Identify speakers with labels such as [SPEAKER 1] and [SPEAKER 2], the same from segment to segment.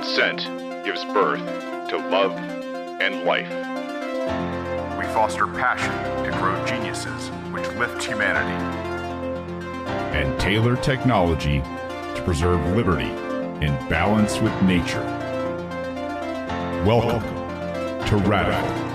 [SPEAKER 1] Consent gives birth to love and life.
[SPEAKER 2] We foster passion to grow geniuses which lift humanity.
[SPEAKER 3] And tailor technology to preserve liberty in balance with nature. Welcome to Radical.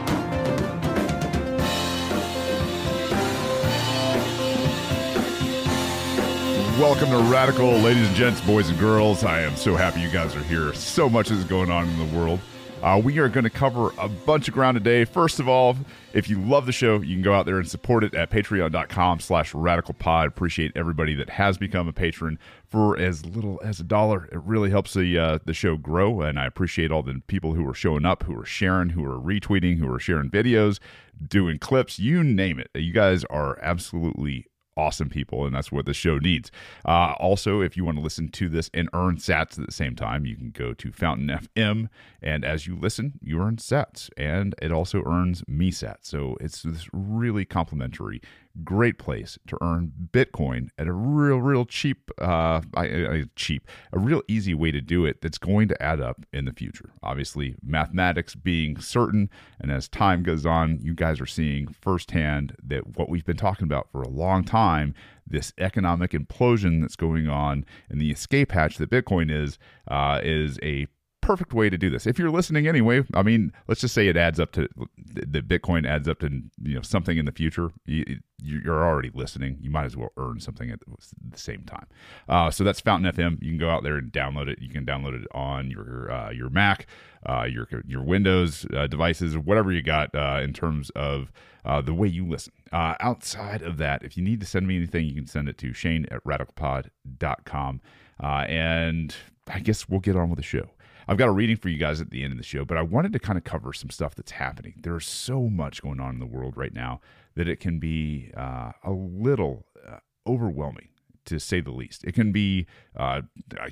[SPEAKER 3] Welcome to Radical, ladies and gents, boys and girls. I am so happy you guys are here. So much is going on in the world. Uh, we are going to cover a bunch of ground today. First of all, if you love the show, you can go out there and support it at patreon.com slash radicalpod. Appreciate everybody that has become a patron for as little as a dollar. It really helps the uh, the show grow, and I appreciate all the people who are showing up, who are sharing, who are retweeting, who are sharing videos, doing clips, you name it. You guys are absolutely awesome people, and that's what the show needs. Uh, also, if you want to listen to this and earn sats at the same time, you can go to Fountain FM, and as you listen, you earn sats, and it also earns me sats. So it's this really complimentary great place to earn Bitcoin at a real, real cheap, uh, I, I, cheap, a real easy way to do it that's going to add up in the future. Obviously, mathematics being certain, and as time goes on, you guys are seeing firsthand that what we've been talking about for a long time this economic implosion that's going on and the escape hatch that Bitcoin is uh, is a perfect way to do this. If you're listening anyway, I mean, let's just say it adds up to the Bitcoin adds up to you know something in the future. You, are already listening. You might as well earn something at the same time. Uh, so that's Fountain FM. You can go out there and download it. You can download it on your uh, your Mac, uh, your your Windows uh, devices, whatever you got uh, in terms of uh, the way you listen. outside of that, if you need to send me anything, you can send it to Shane at radicalpod.com. and I guess we'll get on with the show. I've got a reading for you guys at the end of the show, but I wanted to kind of cover some stuff that's happening. There's so much going on in the world right now that it can be uh, a little uh, overwhelming to say the least. It can be uh,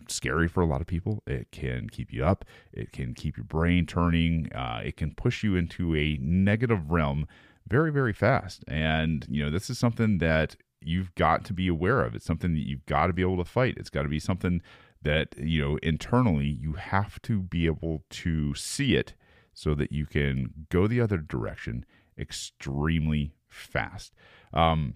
[SPEAKER 3] scary for a lot of people. It can keep you up. It can keep your brain turning. Uh, it can push you into a negative realm very, very fast. And, you know, this is something that you've got to be aware of. It's something that you've got to be able to fight. It's got to be something that you know internally you have to be able to see it so that you can go the other direction extremely fast. Um,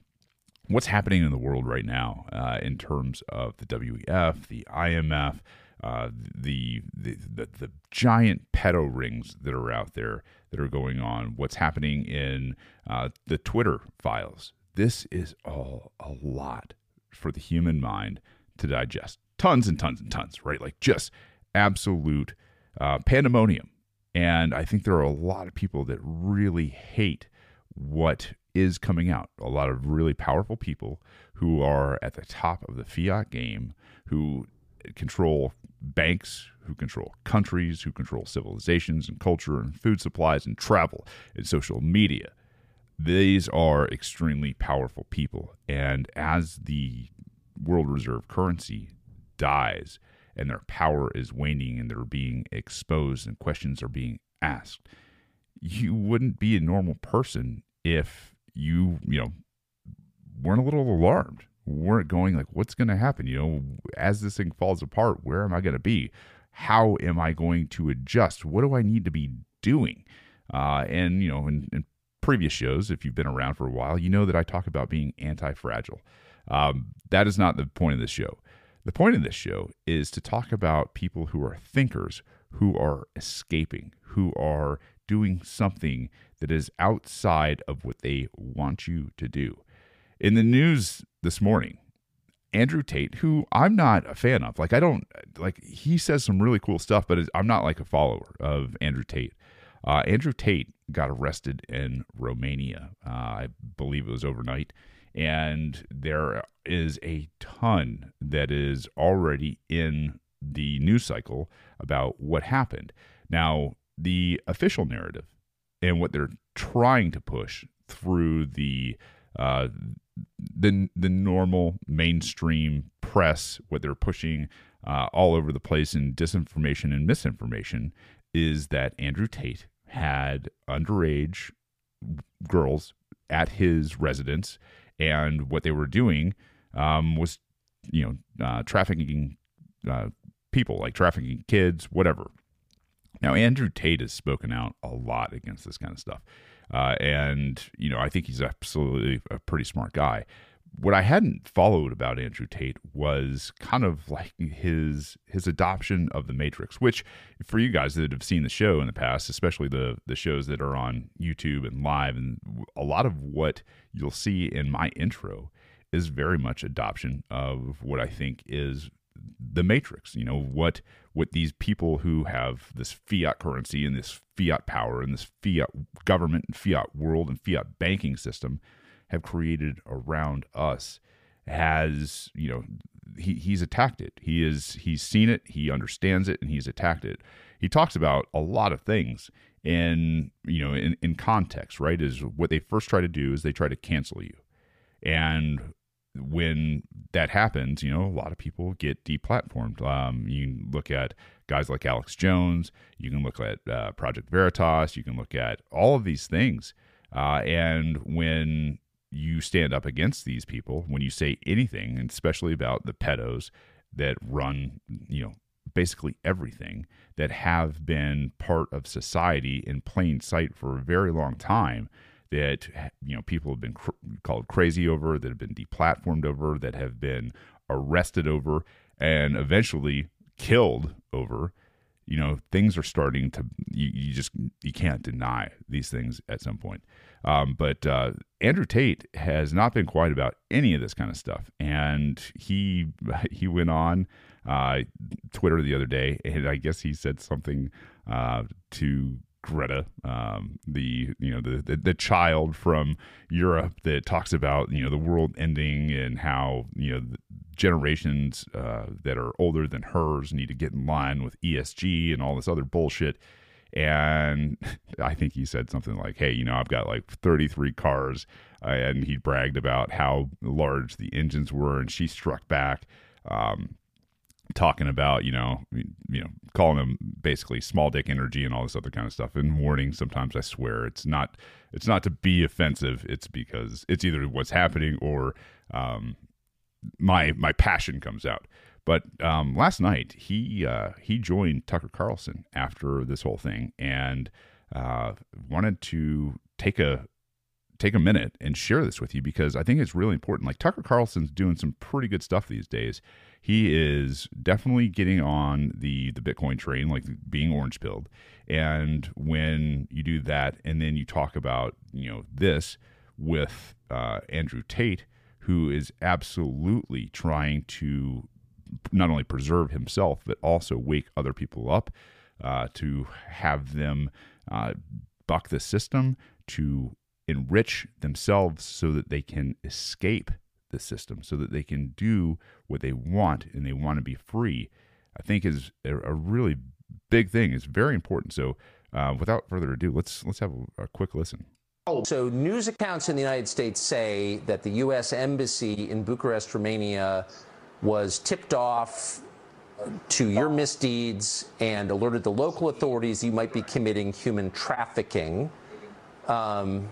[SPEAKER 3] what's happening in the world right now uh, in terms of the WEF, the IMF, uh, the, the, the the giant pedo rings that are out there that are going on? What's happening in uh, the Twitter files? This is all a lot for the human mind to digest tons and tons and tons, right? Like just absolute uh, pandemonium. And I think there are a lot of people that really hate what is coming out. A lot of really powerful people who are at the top of the fiat game, who control banks, who control countries, who control civilizations and culture and food supplies and travel and social media. These are extremely powerful people. And as the world reserve currency dies and their power is waning and they're being exposed and questions are being asked, you wouldn't be a normal person if you, you know, weren't a little alarmed, weren't going like, what's going to happen? You know, as this thing falls apart, where am I going to be? How am I going to adjust? What do I need to be doing? Uh, and, you know, in, in previous shows, if you've been around for a while, you know that I talk about being anti fragile. Um, that is not the point of this show. The point of this show is to talk about people who are thinkers, who are escaping, who are doing something that is outside of what they want you to do. In the news this morning, Andrew Tate, who I'm not a fan of, like, I don't, like, he says some really cool stuff, but I'm not like a follower of Andrew Tate. Uh, Andrew Tate got arrested in Romania. Uh, I believe it was overnight and there is a ton that is already in the news cycle about what happened. Now, the official narrative and what they're trying to push through the uh, the the normal mainstream press, what they're pushing uh, all over the place in disinformation and misinformation, is that Andrew Tate had underage girls at his residence and what they were doing um, was, you know, uh, trafficking uh, people, like trafficking kids, whatever. Now, Andrew Tate has spoken out a lot against this kind of stuff. Uh, and, you know, I think he's absolutely a pretty smart guy. What I hadn't followed about Andrew Tate was kind of like his his adoption of the Matrix, which for you guys that have seen the show in the past, especially the the shows that are on YouTube and live, and a lot of what you'll see in my intro is very much adoption of what I think is the matrix you know what what these people who have this fiat currency and this fiat power and this fiat government and fiat world and fiat banking system have created around us has you know he, he's attacked it he is he's seen it he understands it and he's attacked it he talks about a lot of things in you know in, in context right is what they first try to do is they try to cancel you and when that happens, you know, a lot of people get deplatformed. Um, you look at guys like Alex Jones. You can look at uh, Project Veritas. You can look at all of these things. Uh, and when you stand up against these people, when you say anything, and especially about the pedos that run, you know, basically everything that have been part of society in plain sight for a very long time, that you know people have been cr- called crazy over, that have been deplatformed over, that have been arrested over, and eventually killed over. You know, things are starting to. You, you just you can't deny these things at some point. Um, but uh, Andrew Tate has not been quiet about any of this kind of stuff, and he he went on uh, Twitter the other day, and I guess he said something uh, to Greta, um, the you know the, the, the child from Europe that talks about you know the world ending and how you know generations uh, that are older than hers need to get in line with ESG and all this other bullshit. And I think he said something like, "Hey, you know, I've got like 33 cars," uh, and he bragged about how large the engines were, and she struck back. Um, talking about you know you know calling him basically small dick energy and all this other kind of stuff and warning sometimes i swear it's not it's not to be offensive it's because it's either what's happening or um, my my passion comes out but um, last night he uh, he joined tucker carlson after this whole thing and uh, wanted to take a take a minute and share this with you because I think it's really important. Like Tucker Carlson's doing some pretty good stuff these days. He is definitely getting on the the Bitcoin train, like being orange pilled. And when you do that, and then you talk about you know this with uh, Andrew Tate, who is absolutely trying to not only preserve himself but also wake other people up uh, to have them uh, buck the system to enrich themselves so that they can escape the system, so that they can do what they want and they want to be free, I think is a, really big thing. It's very important. So, uh, without further ado, let's let's have a, a quick listen.
[SPEAKER 4] So, news accounts in the United States say that the U.S. Embassy in Bucharest, Romania, was tipped off to your misdeeds and alerted the local authorities you might be committing human trafficking. Um,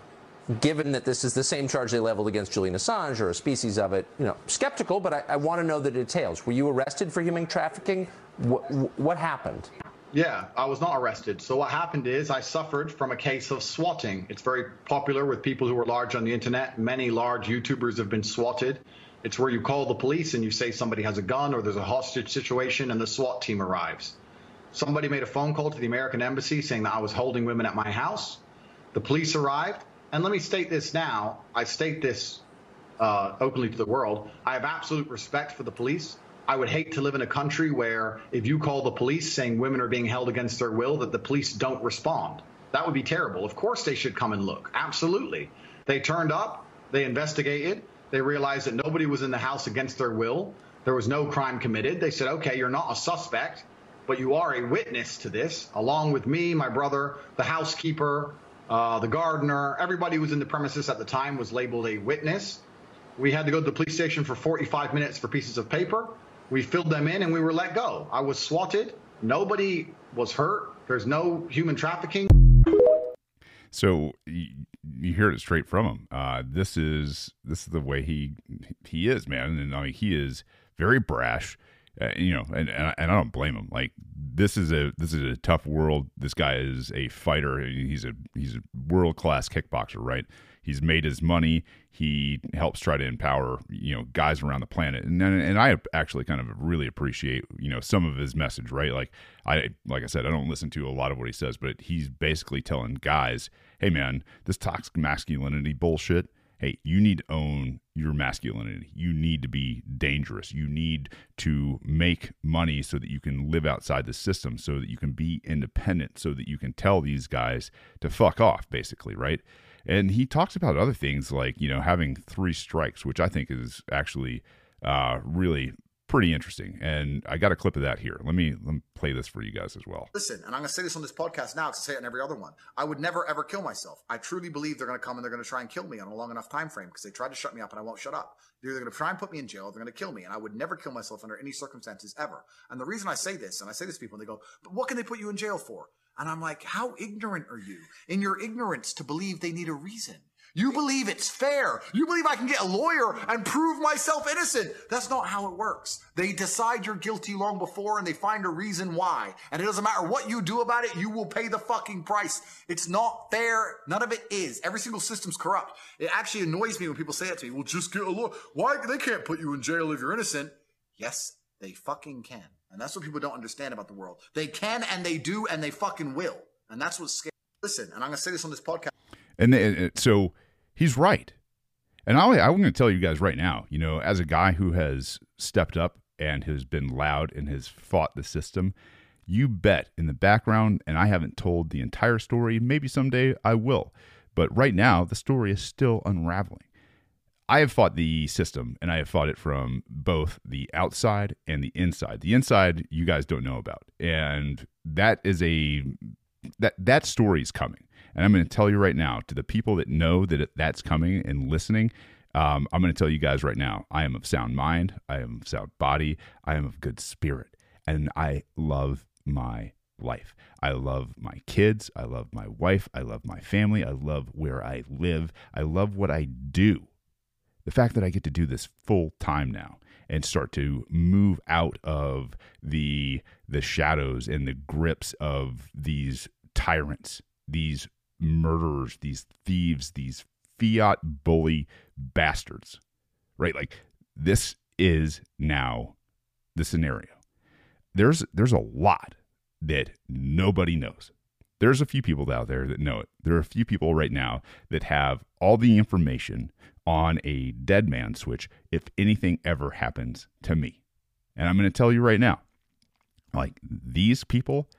[SPEAKER 4] given that this is the same charge they leveled against Julian Assange or a species of it, you know, skeptical, but I, I want to know the details. Were you arrested for human trafficking? What, what happened?
[SPEAKER 5] Yeah, I was not arrested. So what happened is I suffered from a case of swatting. It's very popular with people who are large on the internet. Many large YouTubers have been swatted. It's where you call the police and you say somebody has a gun or there's a hostage situation and the SWAT team arrives. Somebody made a phone call to the American embassy saying that I was holding women at my house. The police arrived and let me state this now. I state this uh, openly to the world. I have absolute respect for the police. I would hate to live in a country where if you call the police saying women are being held against their will, that the police don't respond. That would be terrible. Of course, they should come and look. Absolutely. They turned up, they investigated, they realized that nobody was in the house against their will. There was no crime committed. They said, okay, you're not a suspect, but you are a witness to this, along with me, my brother, the housekeeper, uh, the gardener, everybody who was in the premises at the time was labeled a witness. We had to go to the police station for 45 minutes for pieces of paper. We filled them in and we were let go. I was swatted. Nobody was hurt. There's no human trafficking.
[SPEAKER 3] So you, you hear it straight from him. Uh, this is this is the way he he is, man, and I mean, he is very brash. Uh, you know, and, and I, and I don't blame him. Like this is a this is a tough world. This guy is a fighter. He's a he's a world class kickboxer, right? He's made his money. He helps try to empower you know guys around the planet, and and I actually kind of really appreciate you know some of his message, right? Like I like I said, I don't listen to a lot of what he says, but he's basically telling guys, hey man, this toxic masculinity bullshit hey, you need to own your masculinity. You need to be dangerous. You need to make money so that you can live outside the system, so that you can be independent, so that you can tell these guys to fuck off, basically, right? And he talks about other things like, you know, having three strikes, which I think is actually uh, really pretty interesting. And I got a clip of that here. Let me let me play this for you guys as well.
[SPEAKER 5] Listen, and I'm going to say this on this podcast now because I say it in every other one. I would never ever kill myself. I truly believe they're going to come and they're going to try and kill me on a long enough time frame because they tried to shut me up and I won't shut up. They're either going to try and put me in jail, they're going to kill me, and I would never kill myself under any circumstances ever. And the reason I say this, and I say this to people, and they go, "But what can they put you in jail for?" And I'm like, "How ignorant are you in your ignorance to believe they need a reason?" You believe it's fair. You believe I can get a lawyer and prove myself innocent. That's not how it works. They decide you're guilty long before and they find a reason why. And it doesn't matter what you do about it, you will pay the fucking price. It's not fair. None of it is. Every single system's corrupt. It actually annoys me when people say that to me. Well, just get a lawyer. Why? They can't put you in jail if you're innocent. Yes, they fucking can. And that's what people don't understand about the world. They can and they do and they fucking will. And that's what's scary. Listen, and I'm going to say this on this podcast.
[SPEAKER 3] And, and so he's right. And I, I'm going to tell you guys right now, you know, as a guy who has stepped up and has been loud and has fought the system, you bet in the background, and I haven't told the entire story. Maybe someday I will. But right now, the story is still unraveling. I have fought the system and I have fought it from both the outside and the inside. The inside, you guys don't know about. And that is a that that story is coming. And I'm going to tell you right now to the people that know that that's coming and listening. Um, I'm going to tell you guys right now I am of sound mind, I am of sound body, I am of good spirit, and I love my life. I love my kids. I love my wife. I love my family. I love where I live. I love what I do. The fact that I get to do this full time now and start to move out of the the shadows and the grips of these tyrants, these murderers, these thieves, these fiat bully bastards, right? Like this is now the scenario. There's there's a lot that nobody knows. There's a few people out there that know it. There are a few people right now that have all the information on a dead man switch if anything ever happens to me. And I'm going to tell you right now like these people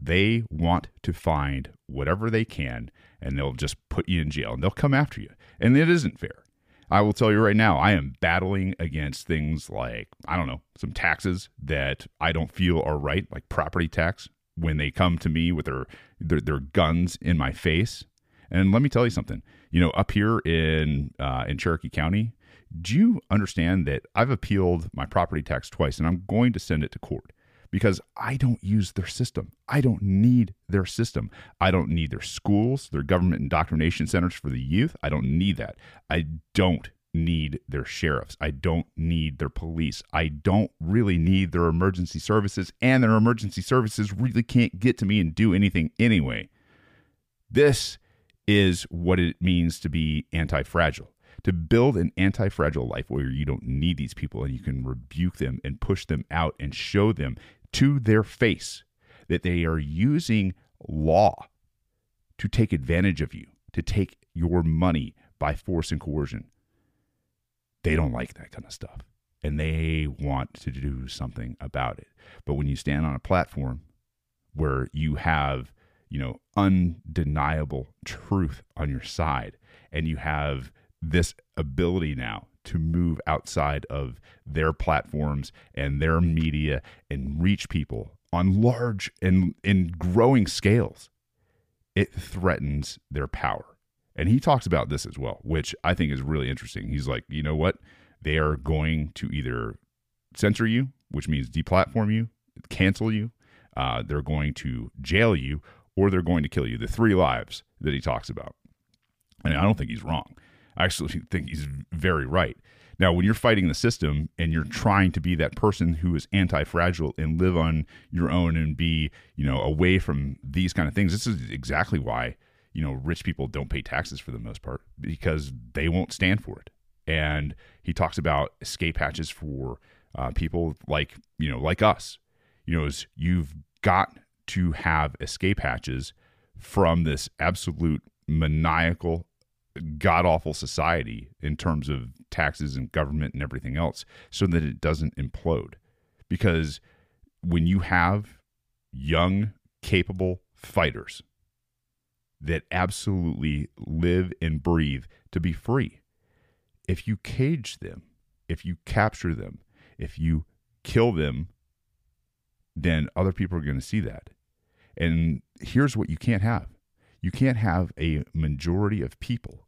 [SPEAKER 3] they want to find whatever they can and they'll just put you in jail and they'll come after you. And it isn't fair. I will tell you right now, I am battling against things like, I don't know, some taxes that I don't feel are right, like property tax, when they come to me with their, their, their guns in my face. And let me tell you something, you know, up here in, uh, in Cherokee County, do you understand that I've appealed my property tax twice and I'm going to send it to court? Because I don't use their system. I don't need their system. I don't need their schools, their government indoctrination centers for the youth. I don't need that. I don't need their sheriffs. I don't need their police. I don't really need their emergency services, and their emergency services really can't get to me and do anything anyway. This is what it means to be anti fragile to build an anti fragile life where you don't need these people and you can rebuke them and push them out and show them to their face that they are using law to take advantage of you, to take your money by force and coercion. They don't like that kind of stuff and they want to do something about it. But when you stand on a platform where you have, you know, undeniable truth on your side and you have this ability now to move outside of their platforms and their media and reach people on large and in growing scales, it threatens their power. And he talks about this as well, which I think is really interesting. He's like, you know what? They are going to either censor you, which means deplatform you, cancel you, uh, they're going to jail you, or they're going to kill you. The three lives that he talks about. And I don't think he's wrong. I actually think he's very right. Now, when you're fighting the system and you're trying to be that person who is anti-fragile and live on your own and be, you know, away from these kind of things, this is exactly why, you know, rich people don't pay taxes for the most part because they won't stand for it. And he talks about escape hatches for uh, people like, you know, like us. You know, is you've got to have escape hatches from this absolute maniacal god awful society in terms of taxes and government and everything else so that it doesn't implode. Because when you have young, capable fighters that absolutely live and breathe to be free, if you cage them, if you capture them, if you kill them, then other people are going to see that. And here's what you can't have you can't have a majority of people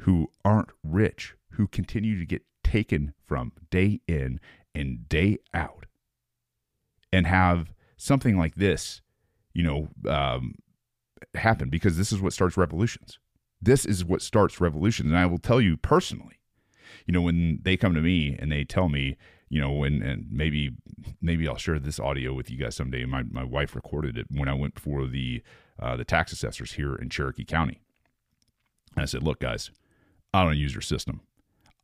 [SPEAKER 3] who aren't rich, who continue to get taken from day in and day out, and have something like this, you know, um, happen because this is what starts revolutions. This is what starts revolutions. And I will tell you personally, you know, when they come to me and they tell me, you know, when and maybe maybe I'll share this audio with you guys someday. My my wife recorded it when I went before the uh, the tax assessors here in Cherokee County. And I said, look, guys, I don't use your system.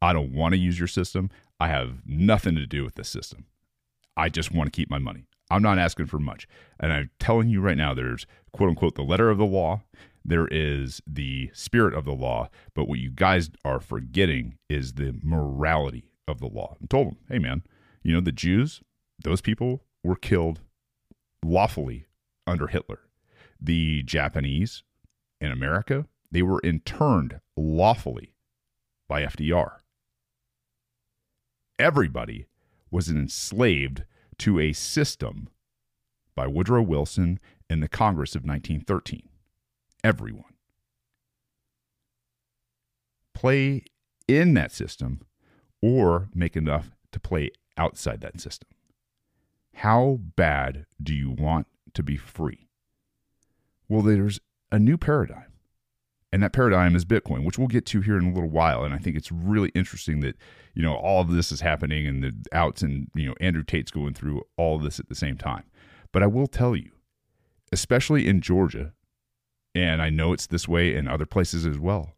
[SPEAKER 3] I don't want to use your system. I have nothing to do with this system. I just want to keep my money. I'm not asking for much. And I'm telling you right now, there's quote unquote the letter of the law, there is the spirit of the law. But what you guys are forgetting is the morality of the law. And told them, hey, man, you know, the Jews, those people were killed lawfully under Hitler. The Japanese in America, they were interned lawfully by FDR. Everybody was enslaved to a system by Woodrow Wilson in the Congress of 1913. Everyone. Play in that system or make enough to play outside that system. How bad do you want to be free? Well, there's a new paradigm. And that paradigm is Bitcoin, which we'll get to here in a little while. And I think it's really interesting that, you know, all of this is happening and the outs and, you know, Andrew Tate's going through all this at the same time. But I will tell you, especially in Georgia, and I know it's this way in other places as well,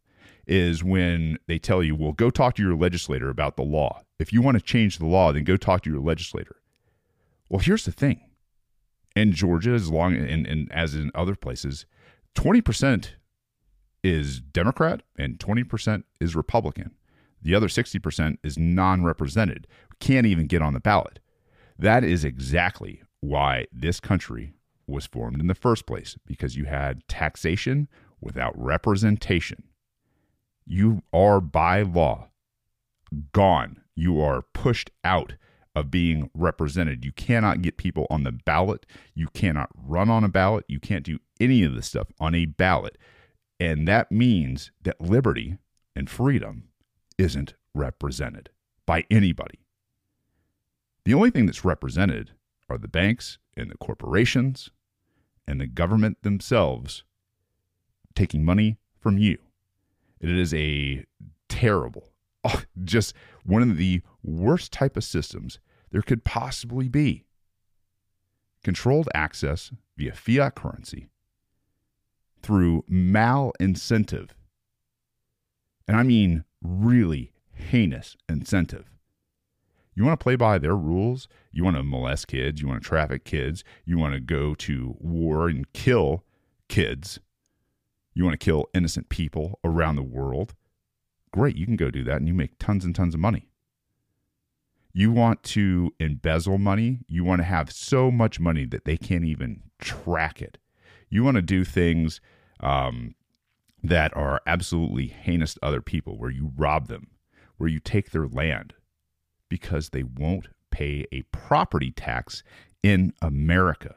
[SPEAKER 3] is when they tell you, well, go talk to your legislator about the law. If you want to change the law, then go talk to your legislator. Well, here's the thing. In Georgia, as long and, and as in other places, 20% is Democrat and 20% is Republican. The other 60% is non represented, can't even get on the ballot. That is exactly why this country was formed in the first place, because you had taxation without representation. You are by law gone. You are pushed out of being represented. You cannot get people on the ballot. You cannot run on a ballot. You can't do any of this stuff on a ballot. And that means that liberty and freedom isn't represented by anybody. The only thing that's represented are the banks and the corporations and the government themselves taking money from you. It is a terrible, oh, just one of the worst type of systems there could possibly be. Controlled access via fiat currency through mal incentive. And I mean really heinous incentive. You want to play by their rules? You want to molest kids? You want to traffic kids? You want to go to war and kill kids? You want to kill innocent people around the world? Great, you can go do that and you make tons and tons of money. You want to embezzle money? You want to have so much money that they can't even track it. You want to do things um, that are absolutely heinous to other people, where you rob them, where you take their land because they won't pay a property tax in America.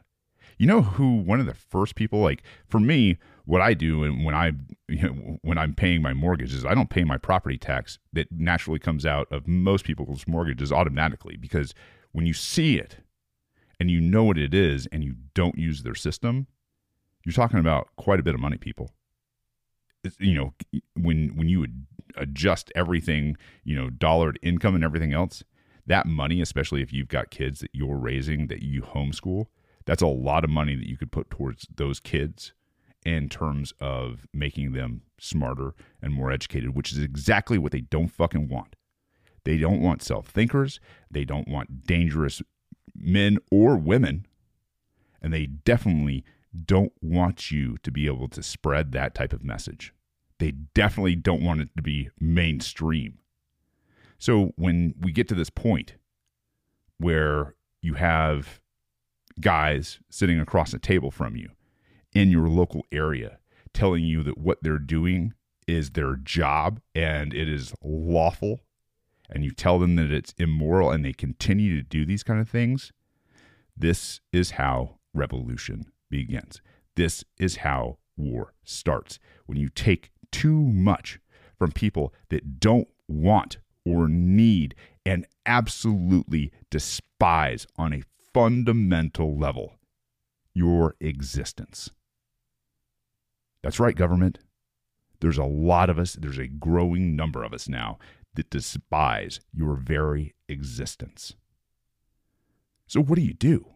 [SPEAKER 3] You know who one of the first people like for me what I do and when I you know, when I'm paying my mortgages I don't pay my property tax that naturally comes out of most people's mortgages automatically because when you see it and you know what it is and you don't use their system you're talking about quite a bit of money, people. It's, you know, when when you would adjust everything, you know, dollar to income and everything else, that money, especially if you've got kids that you're raising that you homeschool, that's a lot of money that you could put towards those kids in terms of making them smarter and more educated, which is exactly what they don't fucking want. They don't want self thinkers. They don't want dangerous men or women. And they definitely don't want you to be able to spread that type of message. They definitely don't want it to be mainstream. So when we get to this point where you have guys sitting across a table from you in your local area telling you that what they're doing is their job and it is lawful and you tell them that it's immoral and they continue to do these kind of things this is how revolution begins this is how war starts when you take too much from people that don't want or need and absolutely despise on a fundamental level your existence. That's right, government. There's a lot of us, there's a growing number of us now that despise your very existence. So, what do you do?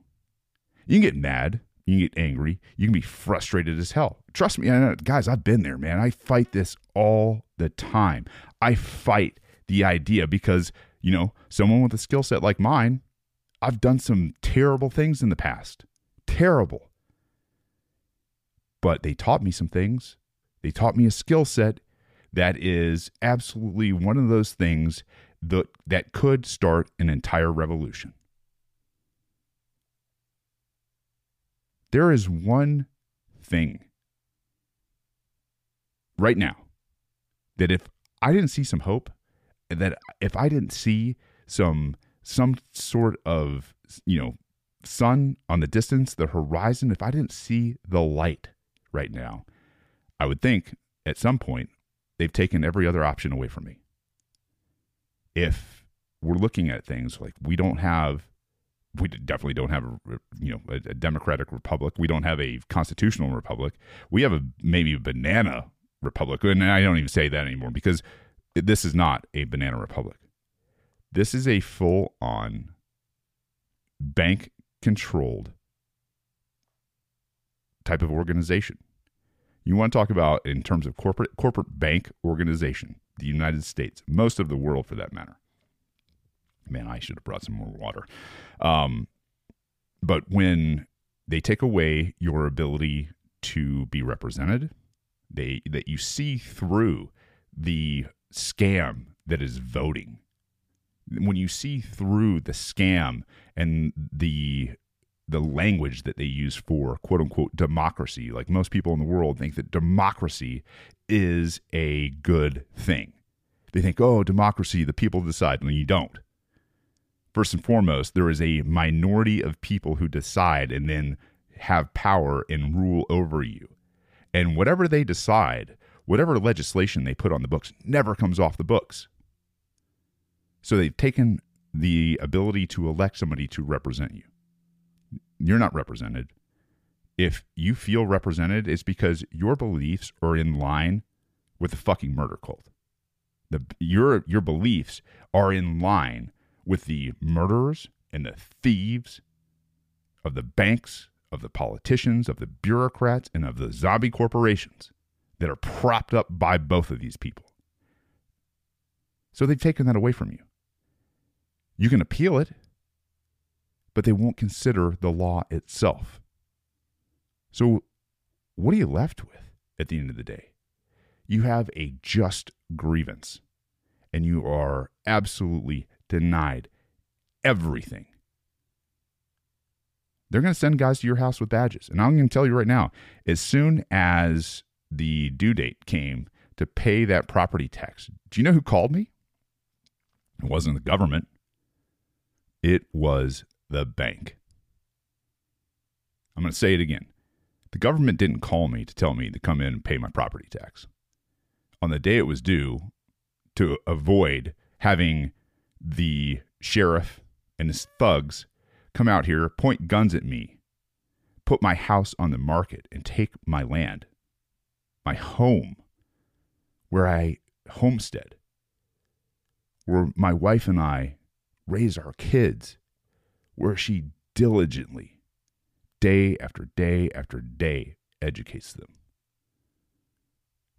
[SPEAKER 3] You can get mad, you can get angry, you can be frustrated as hell. Trust me, guys, I've been there, man. I fight this all the time. I fight the idea because, you know, someone with a skill set like mine, I've done some terrible things in the past. Terrible. But they taught me some things. They taught me a skill set that is absolutely one of those things that, that could start an entire revolution. There is one thing right now that if I didn't see some hope, that if I didn't see some some sort of you know sun on the distance, the horizon, if I didn't see the light right now, I would think at some point they've taken every other option away from me. If we're looking at things like we don't have we definitely don't have a you know a, a, democratic republic. We don't have a constitutional republic. We have a maybe a banana republic, and I don't even say that anymore because this is not a banana republic. This is a full on bank controlled type of organization. You want to talk about in terms of corporate corporate bank organization, the United States, most of the world for that matter. Man, I should have brought some more water. Um, but when they take away your ability to be represented, they that you see through the scam that is voting. When you see through the scam and the the language that they use for quote unquote democracy, like most people in the world think that democracy is a good thing. They think, oh, democracy, the people decide. And you don't. First and foremost, there is a minority of people who decide and then have power and rule over you. And whatever they decide, whatever legislation they put on the books never comes off the books. So they've taken the ability to elect somebody to represent you. You're not represented. If you feel represented, it's because your beliefs are in line with the fucking murder cult. The, your your beliefs are in line with the murderers and the thieves of the banks, of the politicians, of the bureaucrats, and of the zombie corporations that are propped up by both of these people. So they've taken that away from you. You can appeal it, but they won't consider the law itself. So, what are you left with at the end of the day? You have a just grievance, and you are absolutely denied everything. They're going to send guys to your house with badges. And I'm going to tell you right now as soon as the due date came to pay that property tax. Do you know who called me? It wasn't the government, it was the bank. I'm going to say it again. The government didn't call me to tell me to come in and pay my property tax. On the day it was due, to avoid having the sheriff and his thugs come out here, point guns at me, put my house on the market, and take my land my home, where I homestead where my wife and I raise our kids, where she diligently, day after day after day, educates them.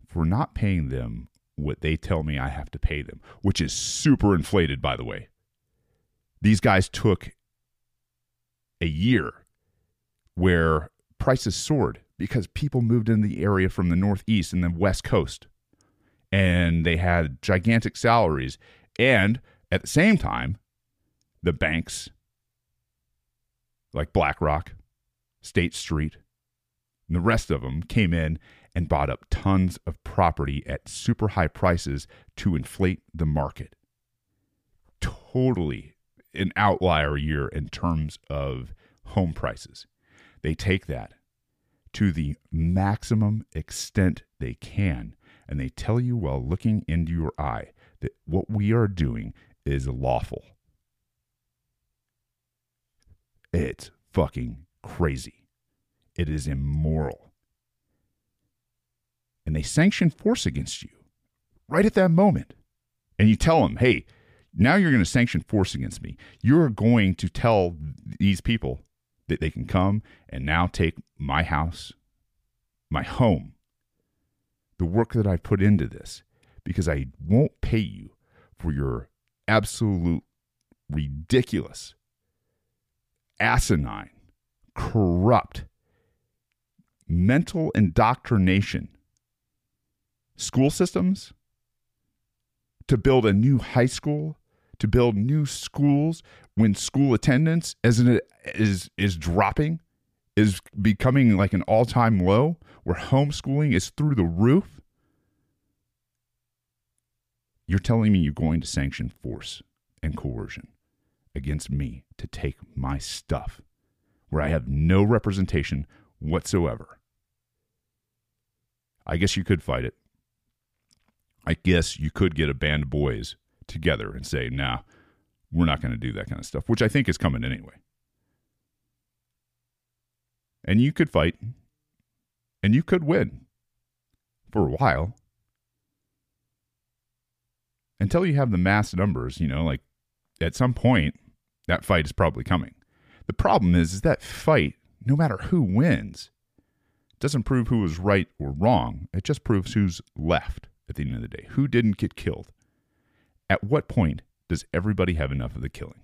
[SPEAKER 3] For not paying them what they tell me I have to pay them, which is super inflated, by the way. These guys took a year where prices soared because people moved in the area from the Northeast and the West Coast. And they had gigantic salaries. And at the same time, the banks like BlackRock, State Street, and the rest of them came in and bought up tons of property at super high prices to inflate the market. Totally an outlier year in terms of home prices. They take that to the maximum extent they can, and they tell you while looking into your eye that what we are doing is lawful. It's fucking crazy. It is immoral. And they sanction force against you right at that moment. And you tell them, hey, now you're going to sanction force against me. You're going to tell these people that they can come and now take my house, my home, the work that I've put into this, because I won't pay you for your absolute ridiculous, asinine, corrupt, mental indoctrination school systems to build a new high school to build new schools when school attendance as it is is dropping is becoming like an all-time low where homeschooling is through the roof you're telling me you're going to sanction force and coercion against me to take my stuff where I have no representation whatsoever. I guess you could fight it. I guess you could get a band of boys together and say, nah, we're not going to do that kind of stuff, which I think is coming anyway. And you could fight and you could win for a while until you have the mass numbers, you know, like at some point that fight is probably coming. The problem is, is that fight, no matter who wins, doesn't prove who was right or wrong. It just proves who's left at the end of the day, who didn't get killed. At what point does everybody have enough of the killing?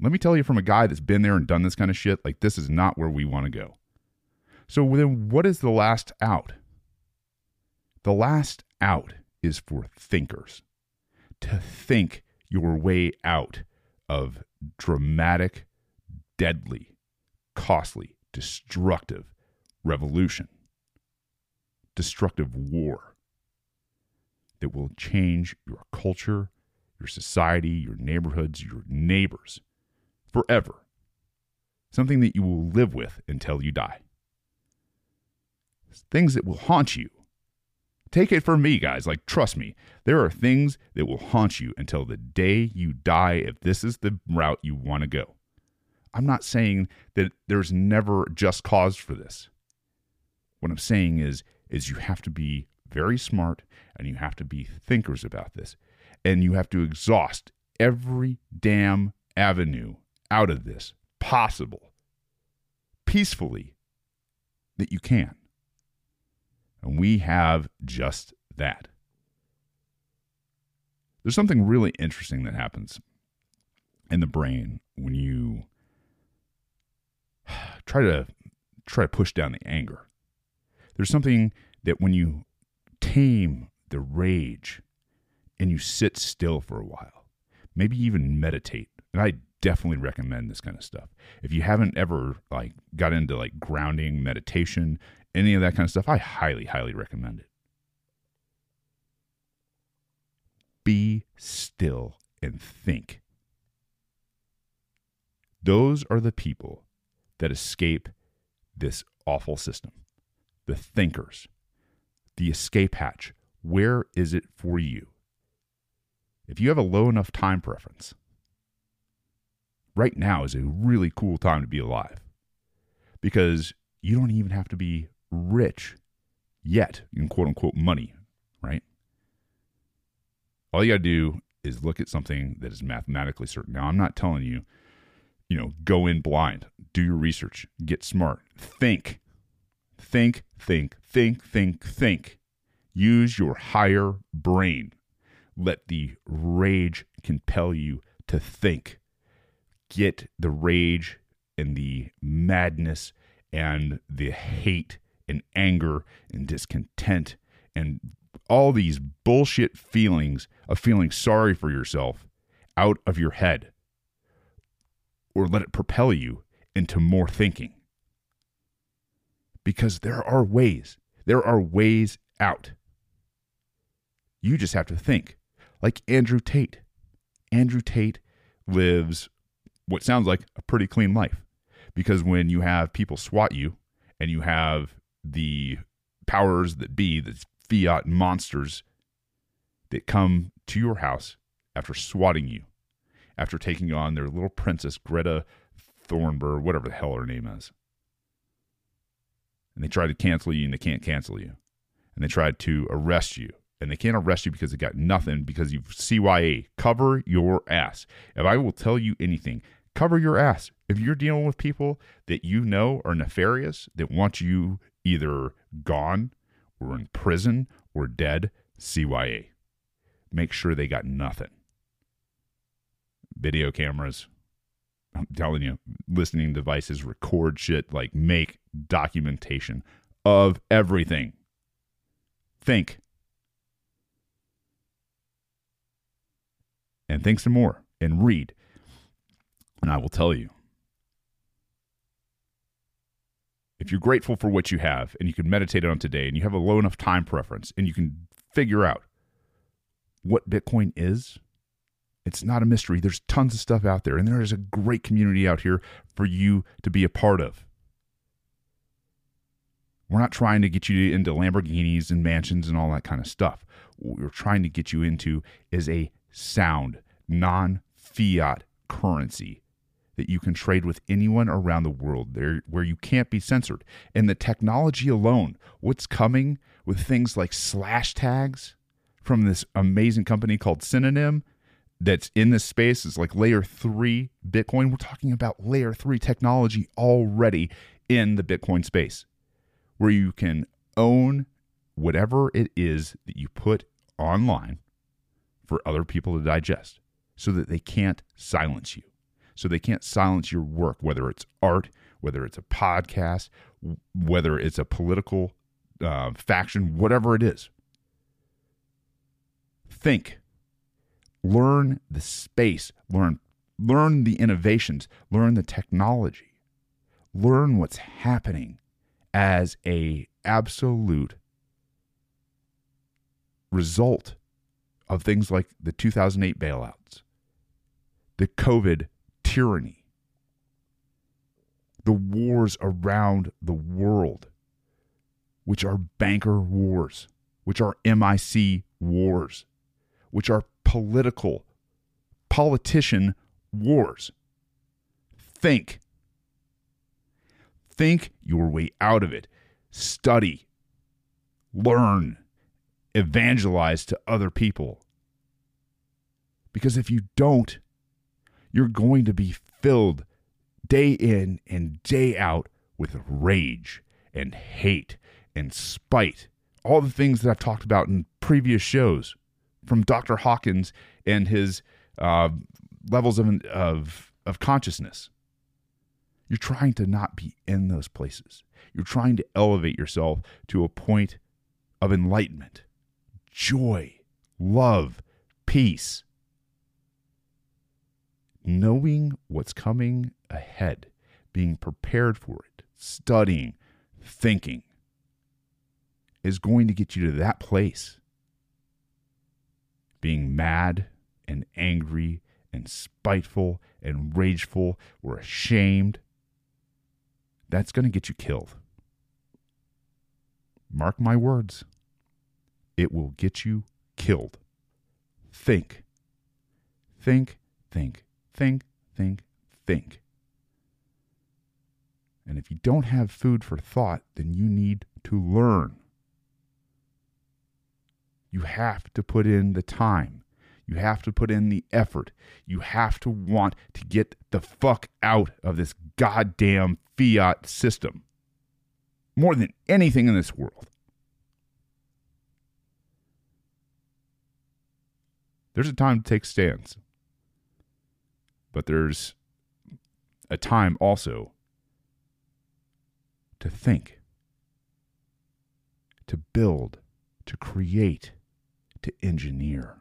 [SPEAKER 3] Let me tell you from a guy that's been there and done this kind of shit, like this is not where we want to go. So then what is the last out? The last out is for thinkers to think your way out of dramatic, deadly, costly, destructive revolution, destructive war that will change your culture, your society, your neighborhoods, your neighbors forever. Something that you will live with until you die. Things that will haunt you. Take it from me, guys. Like, trust me, there are things that will haunt you until the day you die if this is the route you want to go. I'm not saying that there's never just cause for this. What I'm saying is, is you have to be very smart and you have to be thinkers about this. And you have to exhaust every damn avenue out of this possible peacefully that you can. And we have just that. There's something really interesting that happens in the brain when you try to try to push down the anger. There's something that when you tame the rage and you sit still for a while. Maybe even meditate. And I definitely recommend this kind of stuff. If you haven't ever like got into like grounding, meditation, any of that kind of stuff, I highly highly recommend it. Be still and think. Those are the people that escape this awful system. The thinkers the escape hatch. Where is it for you? If you have a low enough time preference, right now is a really cool time to be alive because you don't even have to be rich yet in quote unquote money, right? All you got to do is look at something that is mathematically certain. Now, I'm not telling you, you know, go in blind, do your research, get smart, think, think, think, think, think, think. Use your higher brain. Let the rage compel you to think. Get the rage and the madness and the hate and anger and discontent and all these bullshit feelings of feeling sorry for yourself out of your head or let it propel you into more thinking. Because there are ways, there are ways out. You just have to think. Like Andrew Tate. Andrew Tate lives what sounds like a pretty clean life. Because when you have people swat you and you have the powers that be, the fiat monsters that come to your house after swatting you, after taking on their little princess, Greta Thornburg, whatever the hell her name is. And they try to cancel you and they can't cancel you. And they tried to arrest you. And they can't arrest you because they got nothing because you've CYA. Cover your ass. If I will tell you anything, cover your ass. If you're dealing with people that you know are nefarious, that want you either gone or in prison or dead, CYA. Make sure they got nothing. Video cameras, I'm telling you, listening devices record shit, like make documentation of everything. Think. And think some more and read. And I will tell you if you're grateful for what you have and you can meditate on today and you have a low enough time preference and you can figure out what Bitcoin is, it's not a mystery. There's tons of stuff out there, and there is a great community out here for you to be a part of. We're not trying to get you into Lamborghinis and mansions and all that kind of stuff. What we're trying to get you into is a sound, non fiat currency that you can trade with anyone around the world there where you can't be censored. And the technology alone, what's coming with things like slash tags from this amazing company called Synonym that's in this space is like layer 3 Bitcoin. We're talking about layer 3 technology already in the Bitcoin space where you can own whatever it is that you put online for other people to digest so that they can't silence you so they can't silence your work, whether it's art, whether it's a podcast, whether it's a political uh, faction, whatever it is. Think, learn the space, learn learn the innovations, learn the technology, learn what's happening as a absolute result of things like the 2008 bailouts, the COVID tyranny, the wars around the world, which are banker wars, which are MIC wars, which are political, politician wars. Think. Think your way out of it. Study. Learn. Evangelize to other people. Because if you don't, you're going to be filled day in and day out with rage and hate and spite. All the things that I've talked about in previous shows from Dr. Hawkins and his uh, levels of, of, of consciousness. You're trying to not be in those places. You're trying to elevate yourself to a point of enlightenment, joy, love, peace knowing what's coming ahead, being prepared for it, studying, thinking is going to get you to that place. Being mad and angry and spiteful and rageful or ashamed, that's going to get you killed. Mark my words, it will get you killed. Think, think, think, think, think, think. And if you don't have food for thought, then you need to learn. You have to put in the time. You have to put in the effort. You have to want to get the fuck out of this goddamn fiat system. More than anything in this world. There's a time to take stands, but there's a time also to think, to build, to create, to engineer.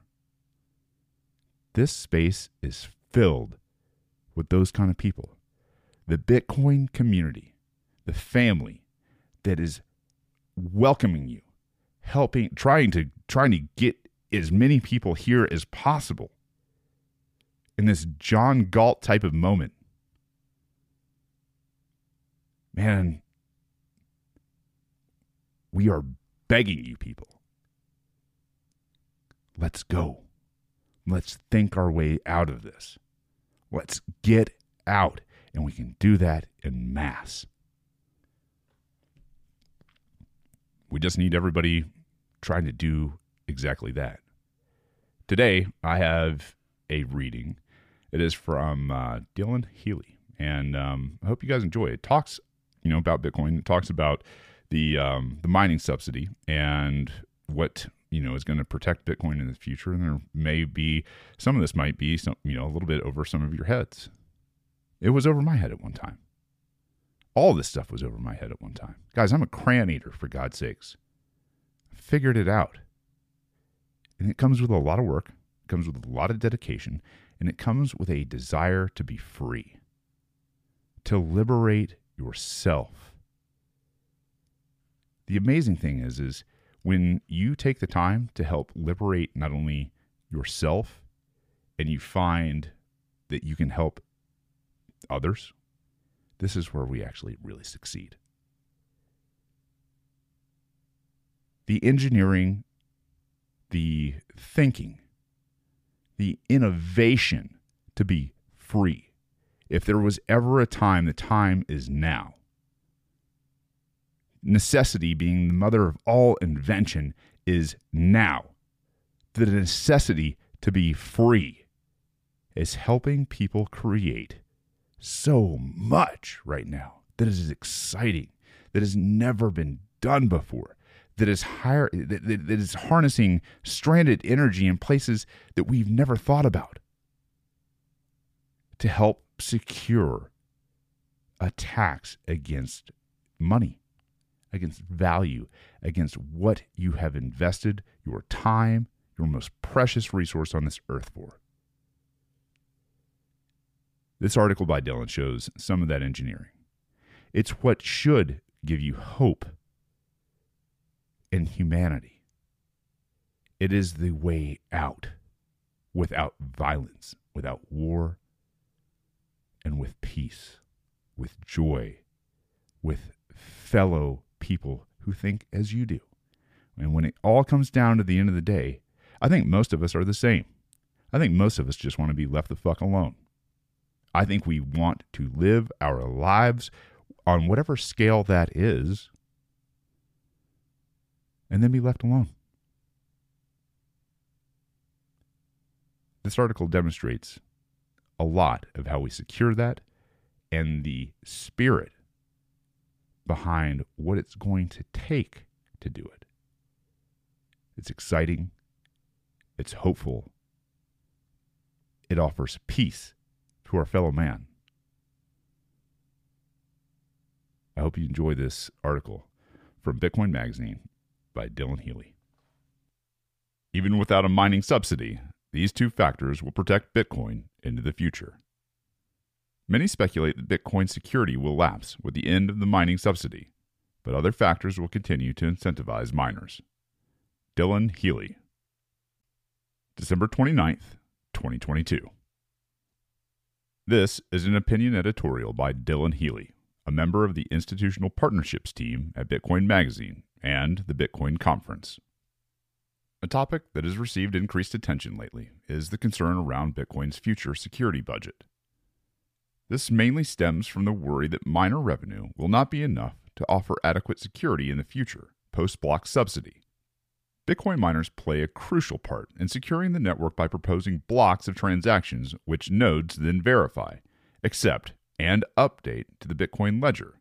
[SPEAKER 3] This space is filled with those kind of people. The Bitcoin community, the family that is welcoming you, helping, trying to trying to get as many people here as possible in this John Galt type of moment. Man, we are begging you people. Let's go. Let's think our way out of this. Let's get out. And we can do that in mass. We just need everybody trying to do exactly that. Today, I have a reading. It is from uh, Dillon Healy. And um, I hope you guys enjoy it. it. Talks, you know, about Bitcoin. It talks about the um, the mining subsidy and what you know is going to protect Bitcoin in the future. And there may be some of this might be some you know a little bit over some of your heads. It was over my head at one time. All this stuff was over my head at one time, guys. I'm a crayon eater for God's sakes. I figured it out, and it comes with a lot of work. It comes with a lot of dedication, and it comes with a desire to be free, to liberate yourself the amazing thing is is when you take the time to help liberate not only yourself and you find that you can help others this is where we actually really succeed. The engineering the thinking the innovation to be free. If there was ever a time the time is now necessity being the mother of all invention is now. The necessity to be free is helping people create so much right now that is exciting, that has never been done before, that is higher, that, that is harnessing stranded energy in places that we've never thought about to help secure attacks against money against value, against what you have invested your time, your most precious resource on this earth for. This article by Dillon shows some of that engineering. It's what should give you hope in humanity. It is the way out without violence, without war, and with peace, with joy, with fellow people who think as you do. And when it all comes down to the end of the day, I think most of us are the same. I think most of us just want to be left the fuck alone. I think we want to live our lives on whatever scale that is and then be left alone. This article demonstrates a lot of how we secure that and the spirit behind what it's going to take to do it. It's exciting, it's hopeful, it offers peace to our fellow man. I hope you enjoy this article from Bitcoin Magazine by Dillon Healy. Even without a mining subsidy, these two factors will protect Bitcoin into the future. Many speculate that Bitcoin security will lapse with the end of the mining subsidy, but other factors will continue to incentivize miners. Dillon Healy, December 29th, 2022. This is an opinion editorial by Dillon Healy, a member of the institutional partnerships team at Bitcoin Magazine and the Bitcoin Conference. A topic that has received increased attention lately is the concern around Bitcoin's future security budget. This mainly stems from the worry that miner revenue will not be enough to offer adequate security in the future post block subsidy. Bitcoin miners play a crucial part in securing the network by proposing blocks of transactions which nodes then verify, accept, and update to the Bitcoin ledger.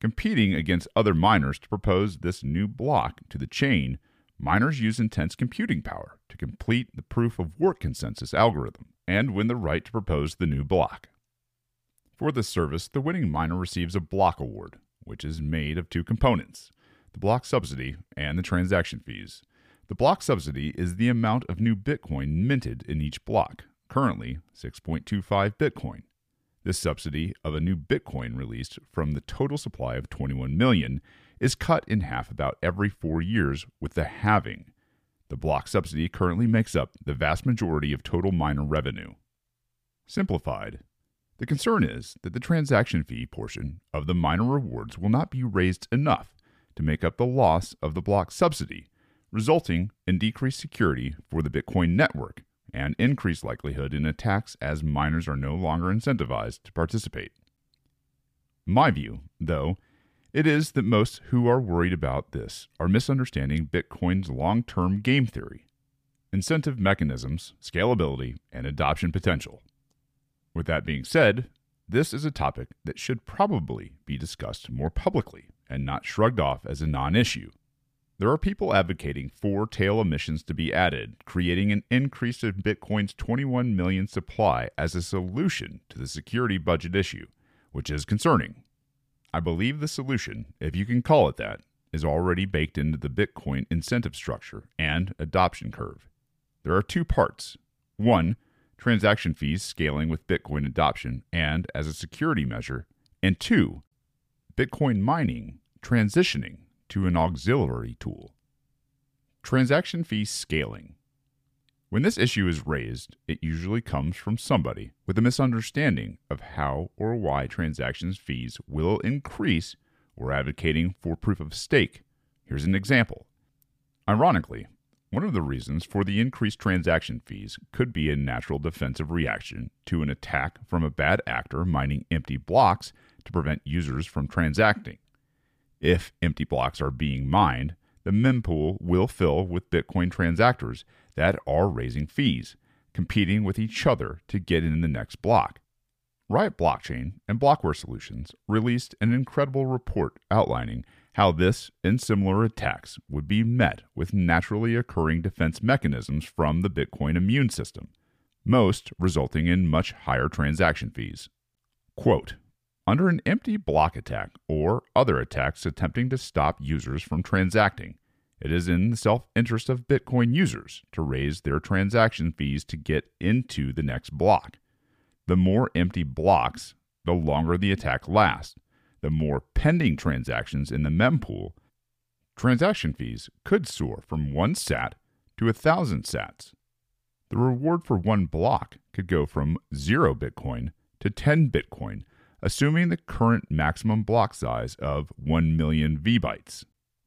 [SPEAKER 3] Competing against other miners to propose this new block to the chain, miners use intense computing power to complete the proof of work consensus algorithm and win the right to propose the new block. For this service, the winning miner receives a block award, which is made of two components the block subsidy and the transaction fees. The block subsidy is the amount of new Bitcoin minted in each block, currently 6.25 Bitcoin. This subsidy of a new Bitcoin released from the total supply of 21 million is cut in half about every four years with the halving. The block subsidy currently makes up the vast majority of total miner revenue. Simplified, the concern is that the transaction fee portion of the miner rewards will not be raised enough to make up the loss of the block subsidy resulting in decreased security for the Bitcoin network and increased likelihood in attacks as miners are no longer incentivized to participate. My view, though, it is that most who are worried about this are misunderstanding Bitcoin's long term game theory, incentive mechanisms, scalability, and adoption potential. With that being said, this is a topic that should probably be discussed more publicly and not shrugged off as a non issue. There are people advocating for tail emissions to be added, creating an increase in Bitcoin's 21 million supply as a solution to the security budget issue, which is concerning. I believe the solution, if you can call it that, is already baked into the Bitcoin incentive structure and adoption curve. There are two parts. One, transaction fees scaling with Bitcoin adoption and as a security measure, and two, Bitcoin mining transitioning to an auxiliary tool. Transaction fee scaling. When this issue is raised, it usually comes from somebody with a misunderstanding of how or why transactions fees will increase or advocating for proof of stake. Here's an example. Ironically, one of the reasons for the increased transaction fees could be a natural defensive reaction to an attack from a bad actor mining empty blocks to prevent users from transacting. If empty blocks are being mined, the mempool will fill with Bitcoin transactors that are raising fees, competing with each other to get in the next block. Riot Blockchain and Blockware Solutions released an incredible report outlining how this and similar attacks would be met with naturally occurring defense mechanisms from the Bitcoin immune system, most resulting in much higher transaction fees. Quote, under an empty block attack or other attacks attempting to stop users from transacting. It is in the self interest of Bitcoin users to raise their transaction fees to get into the next block. The more empty blocks, the longer the attack lasts. The more pending transactions in the mempool, transaction fees could soar from 1 sat to a 1,000 sats. The reward for one block could go from 0 Bitcoin to 10 Bitcoin assuming the current maximum block size of 1 million vbytes.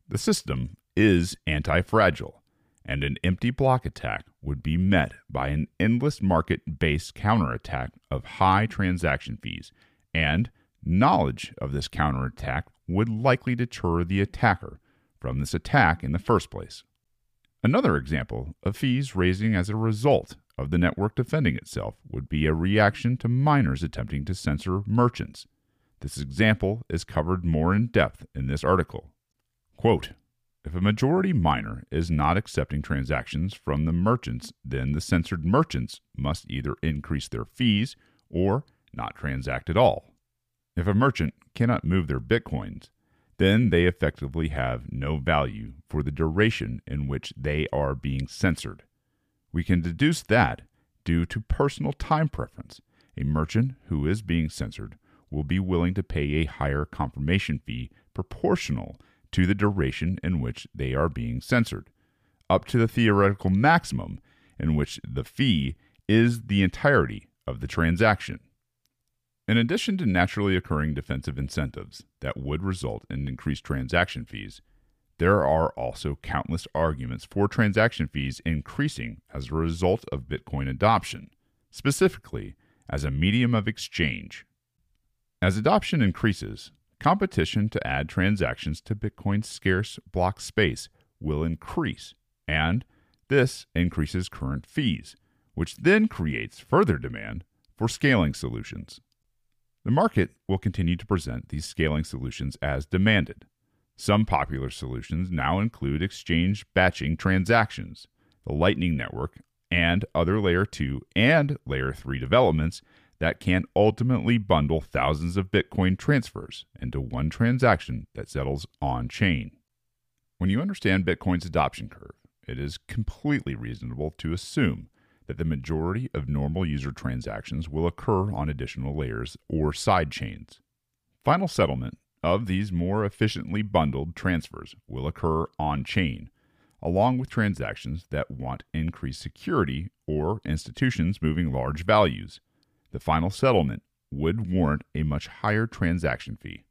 [SPEAKER 3] The system is anti fragile, and an empty block attack would be met by an endless market based counterattack of high transaction fees, and knowledge of this counterattack would likely deter the attacker from this attack in the first place. Another example of fees raising as a result of the network defending itself would be a reaction to miners attempting to censor merchants. This example is covered more in depth in this article. Quote, if a majority miner is not accepting transactions from the merchants, then the censored merchants must either increase their fees or not transact at all. If a merchant cannot move their bitcoins, then they effectively have no value for the duration in which they are being censored. We can deduce that, due to personal time preference, a merchant who is being censored will be willing to pay a higher confirmation fee proportional to the duration in which they are being censored, up to the theoretical maximum in which the fee is the entirety of the transaction. In addition to naturally occurring defensive incentives that would result in increased transaction fees, there are also countless arguments for transaction fees increasing as a result of Bitcoin adoption, specifically as a medium of exchange. As adoption increases, competition to add transactions to Bitcoin's scarce block space will increase, and this increases current fees, which then creates further demand for scaling solutions. The market will continue to present these scaling solutions as demanded. Some popular solutions now include exchange batching transactions, the Lightning Network, and other Layer 2 and Layer 3 developments that can ultimately bundle thousands of Bitcoin transfers into one transaction that settles on chain. When you understand Bitcoin's adoption curve, it is completely reasonable to assume that the majority of normal user transactions will occur on additional layers or side chains. Final settlement of these more efficiently bundled transfers will occur on chain, along with transactions that want increased security or institutions moving large values. The final settlement would warrant a much higher transaction fee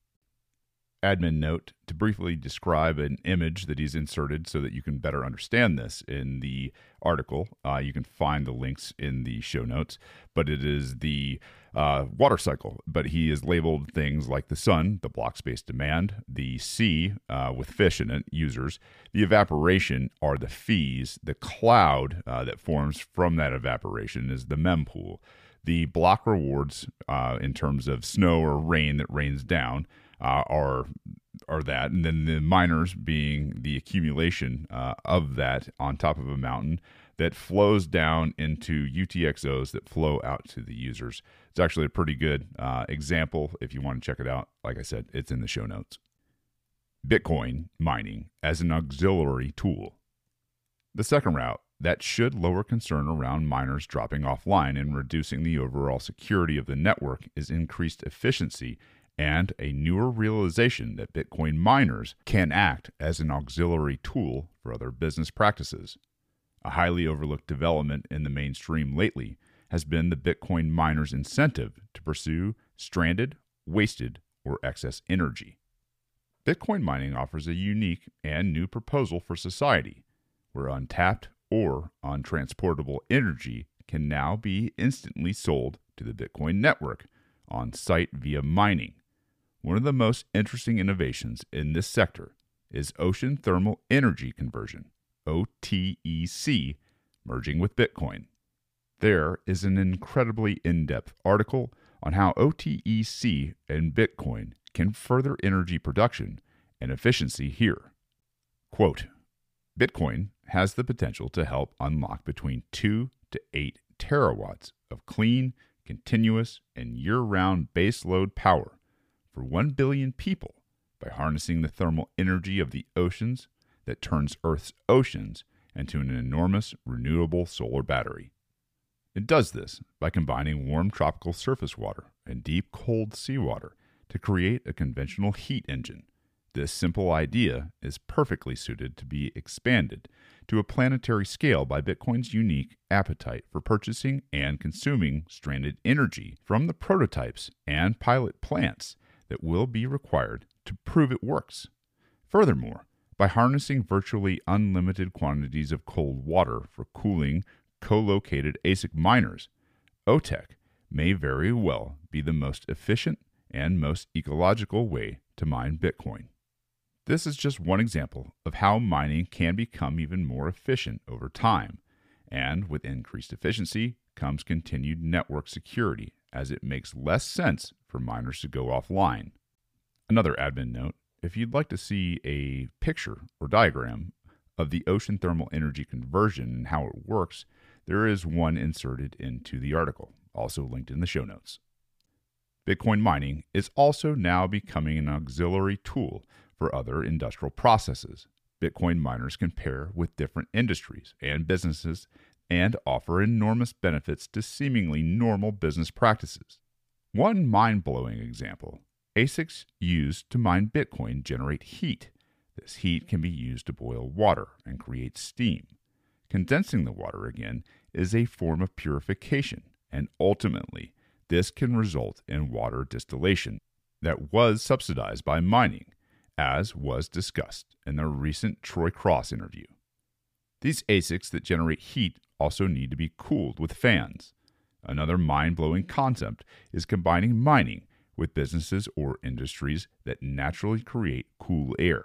[SPEAKER 3] admin note to briefly describe an image that he's inserted so that you can better understand this in the article. Uh, you can find the links in the show notes, but it is the uh, water cycle. But he has labeled things like the sun, the block space demand, the sea uh, with fish in it, users, the evaporation are the fees, the cloud uh, that forms from that evaporation is the mempool. The block rewards, uh, in terms of snow or rain that rains down, uh, are are that, and then the miners being the accumulation uh, of that on top of a mountain that flows down into UTXOs that flow out to the users. It's actually a pretty good uh, example if you want to check it out. Like I said, it's in the show notes. Bitcoin mining as an auxiliary tool. The second route that should lower concern around miners dropping offline and reducing the overall security of the network is increased efficiency and a newer realization that Bitcoin miners can act as an auxiliary tool for other business practices. A highly overlooked development in the mainstream lately has been the Bitcoin miners' incentive to pursue stranded, wasted, or excess energy. Bitcoin mining offers a unique and new proposal for society, where untapped or untransportable energy can now be instantly sold to the Bitcoin network on site via mining one of the most interesting innovations in this sector is ocean thermal energy conversion, OTEC, merging with Bitcoin. There is an incredibly in depth article on how OTEC and Bitcoin can further energy production and efficiency here. Quote Bitcoin has the potential to help unlock between 2 to 8 terawatts of clean, continuous, and year round baseload power for 1 billion people by harnessing the thermal energy of the oceans that turns Earth's oceans into an enormous renewable solar battery. It does this by combining warm tropical surface water and deep cold seawater to create a conventional heat engine. This simple idea is perfectly suited to be expanded to a planetary scale by Bitcoin's unique appetite for purchasing and consuming stranded energy from the prototypes and pilot plants that will be required to prove it works. Furthermore, by harnessing virtually unlimited quantities of cold water for cooling co located ASIC miners, OTEC may very well be the most efficient and most ecological way to mine Bitcoin. This is just one example of how mining can become even more efficient over time, and with increased efficiency comes continued network security as it makes less sense for miners to go offline. Another admin note if you'd like to see a picture or diagram of the ocean thermal energy conversion and how it works, there is one inserted into the article, also linked in the show notes. Bitcoin mining is also now becoming an auxiliary tool for other industrial processes. Bitcoin miners can pair with different industries and businesses and offer enormous benefits to seemingly normal business practices. One mind blowing example ASICs used to mine Bitcoin generate heat. This heat can be used to boil water and create steam. Condensing the water again is a form of purification, and ultimately, this can result in water distillation that was subsidized by mining, as was discussed in the recent Troy Cross interview. These ASICs that generate heat also need to be cooled with fans. Another mind blowing concept is combining mining with businesses or industries that naturally create cool air.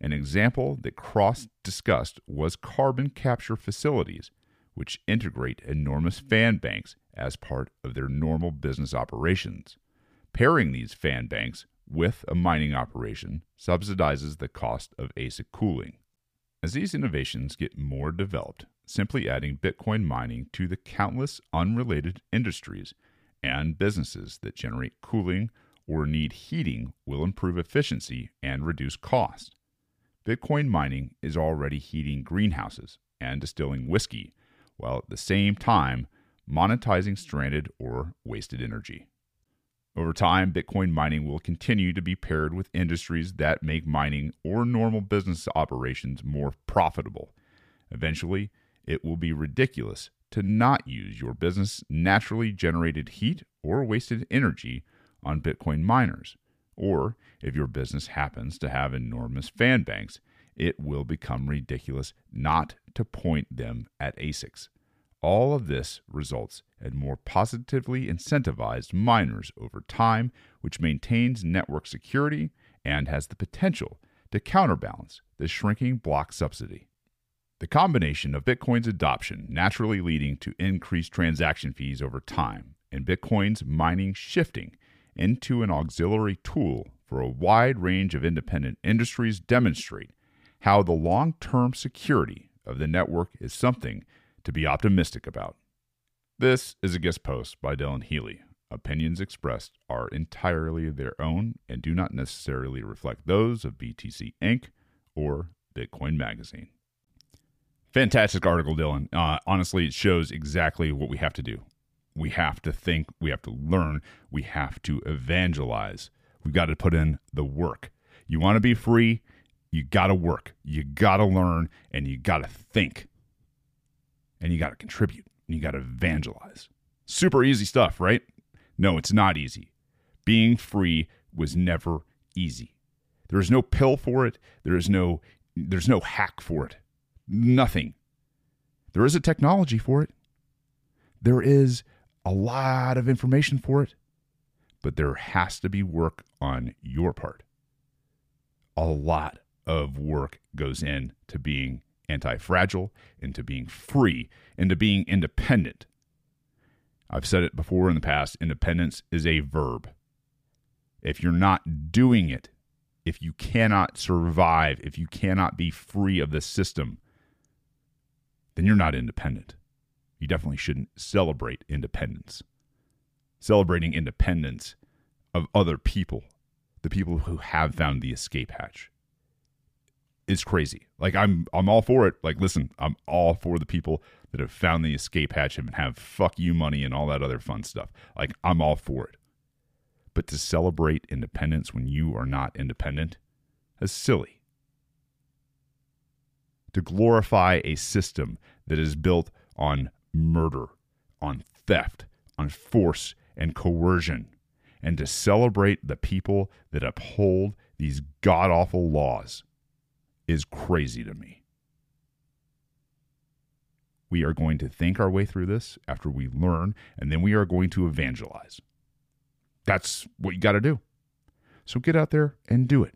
[SPEAKER 3] An example that Cross discussed was carbon capture facilities, which integrate enormous fan banks as part of their normal business operations. Pairing these fan banks with a mining operation subsidizes the cost of ASIC cooling. As these innovations get more developed, simply adding Bitcoin mining to the countless unrelated industries and businesses that generate cooling or need heating will improve efficiency and reduce cost. Bitcoin mining is already heating greenhouses and distilling whiskey, while at the same time monetizing stranded or wasted energy. Over time, Bitcoin mining will continue to be paired with industries that make mining or normal business operations more profitable. Eventually, it will be ridiculous to not use your business naturally generated heat or wasted energy on Bitcoin miners. Or if your business happens to have enormous fan banks, it will become ridiculous not to point them at ASICs. All of this results in more positively incentivized miners over time, which maintains network security and has the potential to counterbalance the shrinking block subsidy. The combination of Bitcoin's adoption naturally leading to increased transaction fees over time and Bitcoin's mining shifting into an auxiliary tool for a wide range of independent industries demonstrate how the long term security of the network is something to be optimistic about. This is a guest post by Dillon Healy. Opinions expressed are entirely their own and do not necessarily reflect those of BTC Inc. or Bitcoin Magazine. Fantastic article, Dillon. Uh, honestly, it shows exactly what we have to do. We have to think, we have to learn, we have to evangelize. We've got to put in the work. You want to be free, you got to work, you got to learn, and you got to think and you got to contribute and you got to evangelize. Super easy stuff, right? No, it's not easy. Being free was never easy. There is no pill for it. There is no there's no hack for it. Nothing. There is a technology for it. There is a lot of information for it, but there has to be work on your part. A lot of work goes in to being anti fragile, into being free, into being independent. I've said it before in the past independence is a verb. If you're not doing it, if you cannot survive, if you cannot be free of the system, then you're not independent. You definitely shouldn't celebrate independence. Celebrating independence of other people, the people who have found the escape hatch is crazy. Like I'm I'm all for it. Like listen, I'm all for the people that have found the escape hatch and have fuck you money and all that other fun stuff. Like I'm all for it. But to celebrate independence when you are not independent is silly. To glorify a system that is built on murder, on theft, on force and coercion, and to celebrate the people that uphold these god awful laws is crazy to me. We are going to think our way through this after we learn, and then we are going to evangelize. That's what you got to do. So get out there and do it.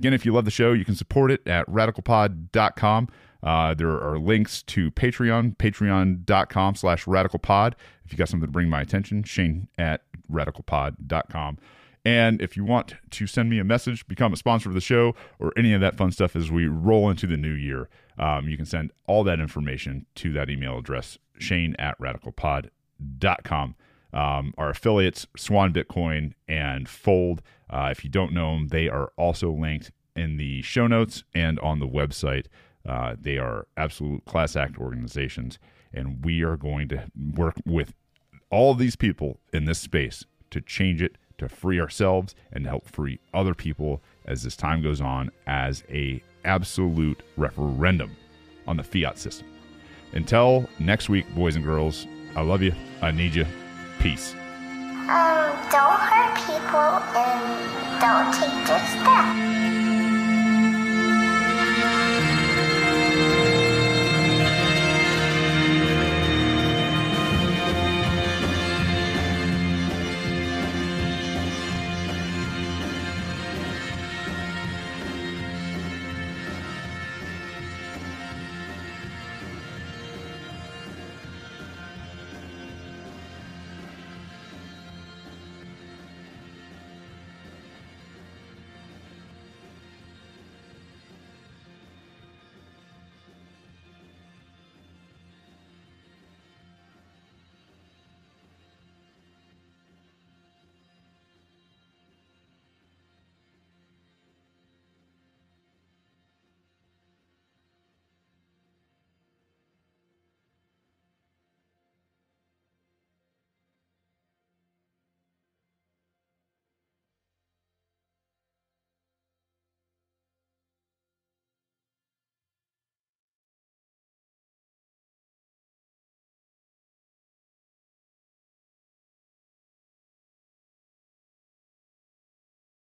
[SPEAKER 3] Again, if you love the show, you can support it at radicalpod.com. Uh, there are links to Patreon, patreon.com slash radicalpod. If you got something to bring my attention, Shane at radicalpod.com. And if you want to send me a message, become a sponsor of the show, or any of that fun stuff as we roll into the new year, um, you can send all that information to that email address, shane at radicalpod.com. Um, our affiliates, Swan Bitcoin and Fold, uh, if you don't know them, they are also linked in the show notes and on the website. Uh, they are absolute class act organizations, and we are going to work with all these people in this space to change it to free ourselves and help free other people as this time goes on as a absolute referendum on the fiat system. Until next week, boys and girls, I love you. I need you. Peace.
[SPEAKER 6] Um, don't hurt people and don't take their stuff.